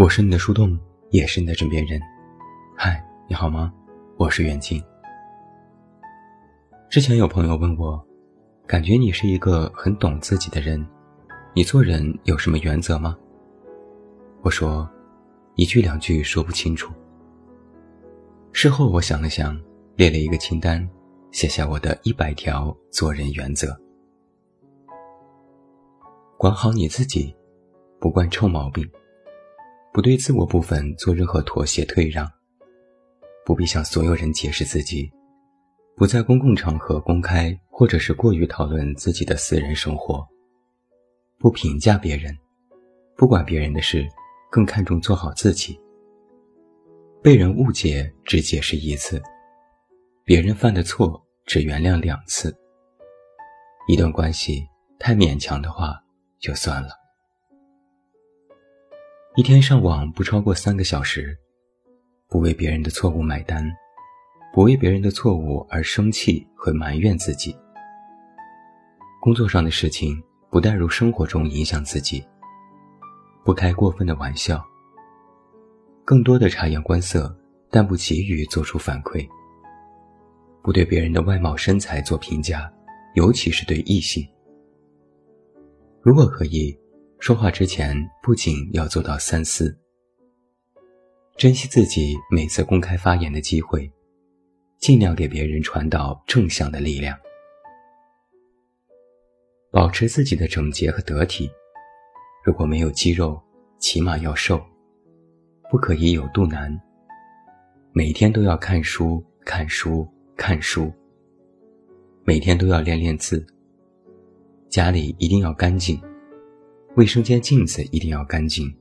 我是你的树洞，也是你的枕边人。嗨，你好吗？我是远近。之前有朋友问我，感觉你是一个很懂自己的人，你做人有什么原则吗？我说，一句两句说不清楚。事后我想了想，列了一个清单，写下我的一百条做人原则：管好你自己，不惯臭毛病。不对自我部分做任何妥协退让，不必向所有人解释自己，不在公共场合公开或者是过于讨论自己的私人生活，不评价别人，不管别人的事，更看重做好自己。被人误解只解释一次，别人犯的错只原谅两次。一段关系太勉强的话，就算了。一天上网不超过三个小时，不为别人的错误买单，不为别人的错误而生气和埋怨自己。工作上的事情不带入生活中影响自己，不开过分的玩笑。更多的察言观色，但不急于做出反馈。不对别人的外貌身材做评价，尤其是对异性。如果可以。说话之前，不仅要做到三思，珍惜自己每次公开发言的机会，尽量给别人传导正向的力量，保持自己的整洁和得体。如果没有肌肉，起码要瘦，不可以有肚腩。每天都要看书，看书，看书。每天都要练练字。家里一定要干净。卫生间镜子一定要干净，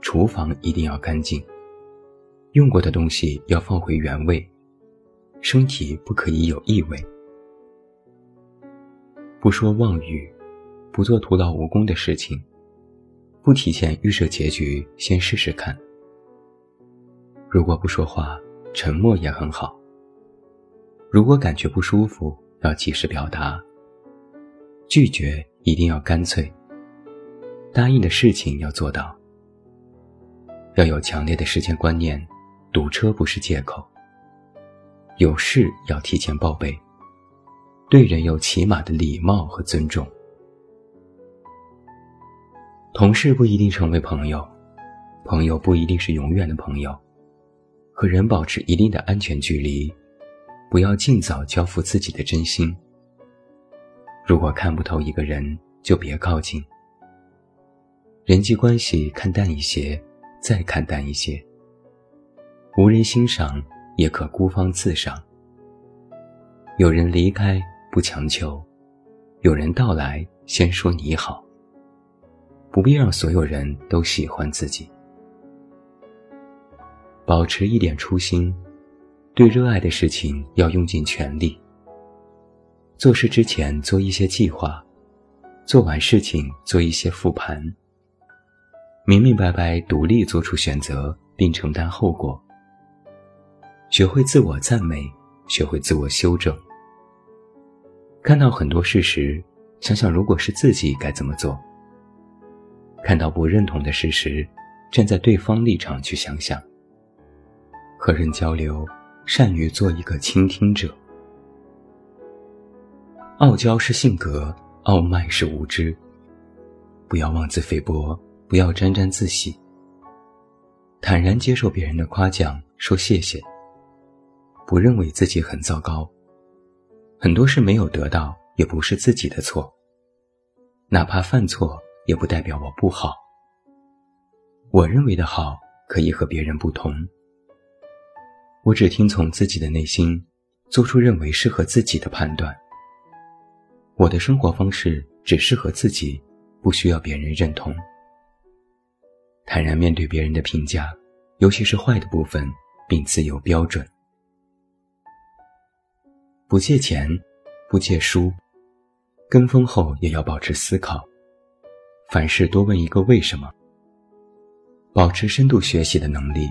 厨房一定要干净，用过的东西要放回原位，身体不可以有异味。不说妄语，不做徒劳无功的事情，不提前预设结局，先试试看。如果不说话，沉默也很好。如果感觉不舒服，要及时表达。拒绝一定要干脆。答应的事情要做到，要有强烈的时间观念，堵车不是借口。有事要提前报备，对人有起码的礼貌和尊重。同事不一定成为朋友，朋友不一定是永远的朋友，和人保持一定的安全距离，不要尽早交付自己的真心。如果看不透一个人，就别靠近。人际关系看淡一些，再看淡一些。无人欣赏，也可孤芳自赏。有人离开，不强求；有人到来，先说你好。不必让所有人都喜欢自己。保持一点初心，对热爱的事情要用尽全力。做事之前做一些计划，做完事情做一些复盘。明明白白、独立做出选择，并承担后果。学会自我赞美，学会自我修正。看到很多事实，想想如果是自己该怎么做。看到不认同的事实，站在对方立场去想想。和人交流，善于做一个倾听者。傲娇是性格，傲慢是无知。不要妄自菲薄。不要沾沾自喜，坦然接受别人的夸奖，说谢谢。不认为自己很糟糕，很多事没有得到也不是自己的错。哪怕犯错，也不代表我不好。我认为的好，可以和别人不同。我只听从自己的内心，做出认为适合自己的判断。我的生活方式只适合自己，不需要别人认同。坦然面对别人的评价，尤其是坏的部分，并自有标准。不借钱，不借书，跟风后也要保持思考。凡事多问一个为什么。保持深度学习的能力，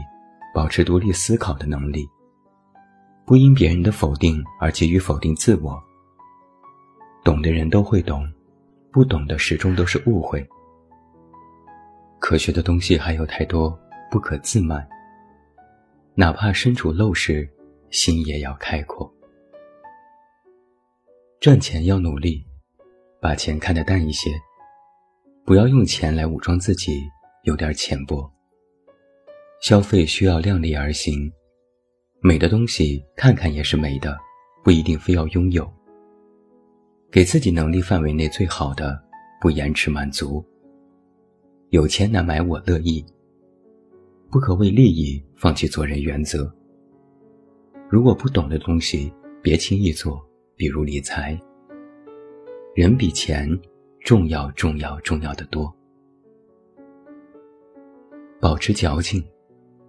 保持独立思考的能力。不因别人的否定而急于否定自我。懂的人都会懂，不懂的始终都是误会。可学的东西还有太多，不可自满。哪怕身处陋室，心也要开阔。赚钱要努力，把钱看得淡一些，不要用钱来武装自己，有点浅薄。消费需要量力而行，美的东西看看也是美的，不一定非要拥有。给自己能力范围内最好的，不延迟满足。有钱难买我乐意。不可为利益放弃做人原则。如果不懂的东西，别轻易做，比如理财。人比钱重要，重要，重要的多。保持矫情，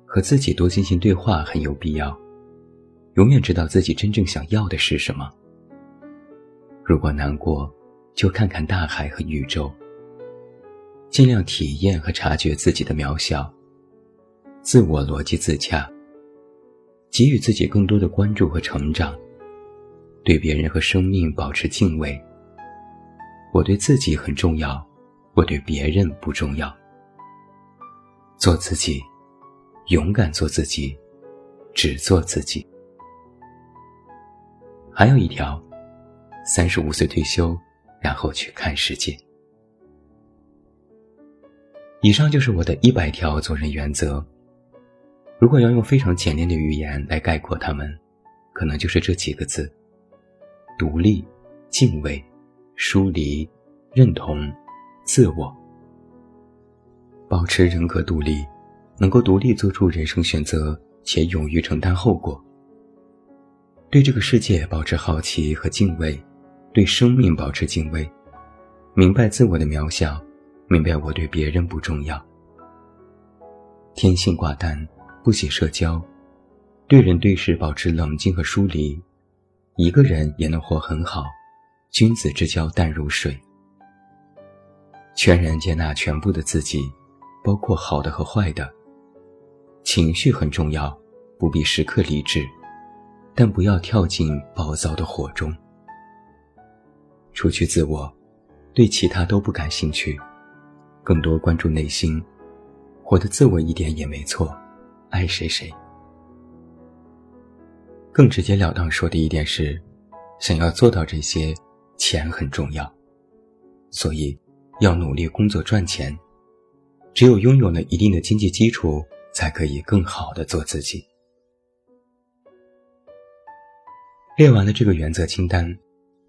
和自己多进行对话很有必要。永远知道自己真正想要的是什么。如果难过，就看看大海和宇宙。尽量体验和察觉自己的渺小。自我逻辑自洽，给予自己更多的关注和成长，对别人和生命保持敬畏。我对自己很重要，我对别人不重要。做自己，勇敢做自己，只做自己。还有一条，三十五岁退休，然后去看世界。以上就是我的一百条做人原则。如果要用非常简练的语言来概括他们，可能就是这几个字：独立、敬畏、疏离、认同、自我。保持人格独立，能够独立做出人生选择，且勇于承担后果。对这个世界保持好奇和敬畏，对生命保持敬畏，明白自我的渺小，明白我对别人不重要。天性寡淡。不喜社交，对人对事保持冷静和疏离，一个人也能活很好。君子之交淡如水，全然接纳全部的自己，包括好的和坏的。情绪很重要，不必时刻理智，但不要跳进暴躁的火中。除去自我，对其他都不感兴趣，更多关注内心，活得自我一点也没错。爱谁谁。更直截了当说的一点是，想要做到这些，钱很重要，所以要努力工作赚钱。只有拥有了一定的经济基础，才可以更好的做自己。列完了这个原则清单，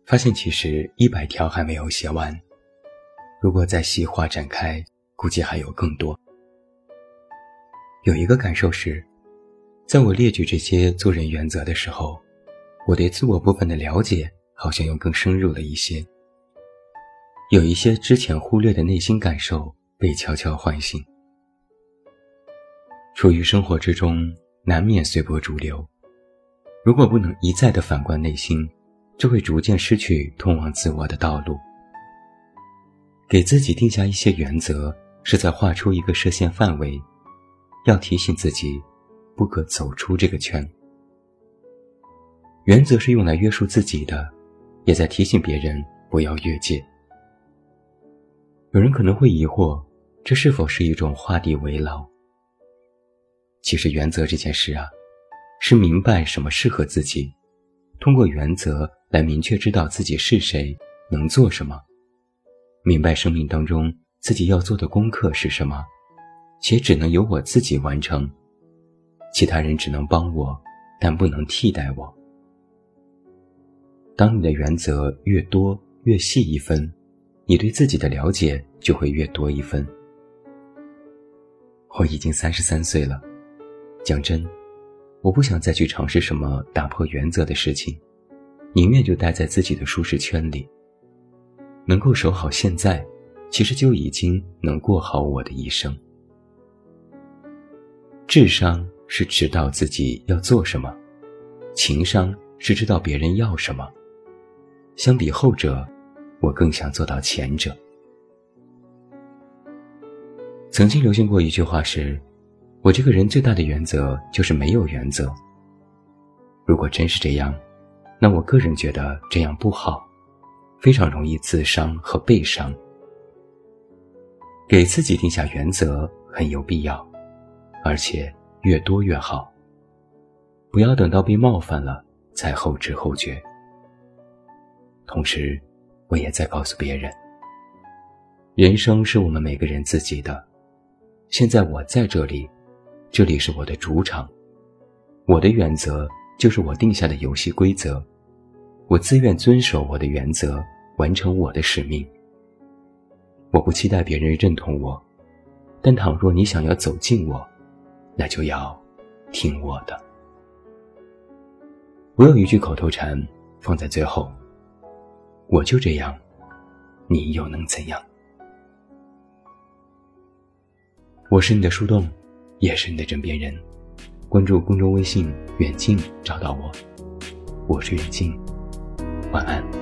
发现其实一百条还没有写完，如果再细化展开，估计还有更多。有一个感受是，在我列举这些做人原则的时候，我对自我部分的了解好像又更深入了一些。有一些之前忽略的内心感受被悄悄唤醒。处于生活之中，难免随波逐流，如果不能一再的反观内心，就会逐渐失去通往自我的道路。给自己定下一些原则，是在画出一个射线范围。要提醒自己，不可走出这个圈。原则是用来约束自己的，也在提醒别人不要越界。有人可能会疑惑，这是否是一种画地为牢？其实，原则这件事啊，是明白什么适合自己，通过原则来明确知道自己是谁，能做什么，明白生命当中自己要做的功课是什么。且只能由我自己完成，其他人只能帮我，但不能替代我。当你的原则越多越细一分，你对自己的了解就会越多一分。我已经三十三岁了，讲真，我不想再去尝试什么打破原则的事情，宁愿就待在自己的舒适圈里。能够守好现在，其实就已经能过好我的一生。智商是知道自己要做什么，情商是知道别人要什么。相比后者，我更想做到前者。曾经流行过一句话是：“我这个人最大的原则就是没有原则。”如果真是这样，那我个人觉得这样不好，非常容易自伤和被伤。给自己定下原则很有必要。而且越多越好。不要等到被冒犯了才后知后觉。同时，我也在告诉别人：人生是我们每个人自己的。现在我在这里，这里是我的主场，我的原则就是我定下的游戏规则，我自愿遵守我的原则，完成我的使命。我不期待别人认同我，但倘若你想要走近我，那就要听我的。我有一句口头禅，放在最后。我就这样，你又能怎样？我是你的树洞，也是你的枕边人。关注公众微信“远近”，找到我。我是远近，晚安。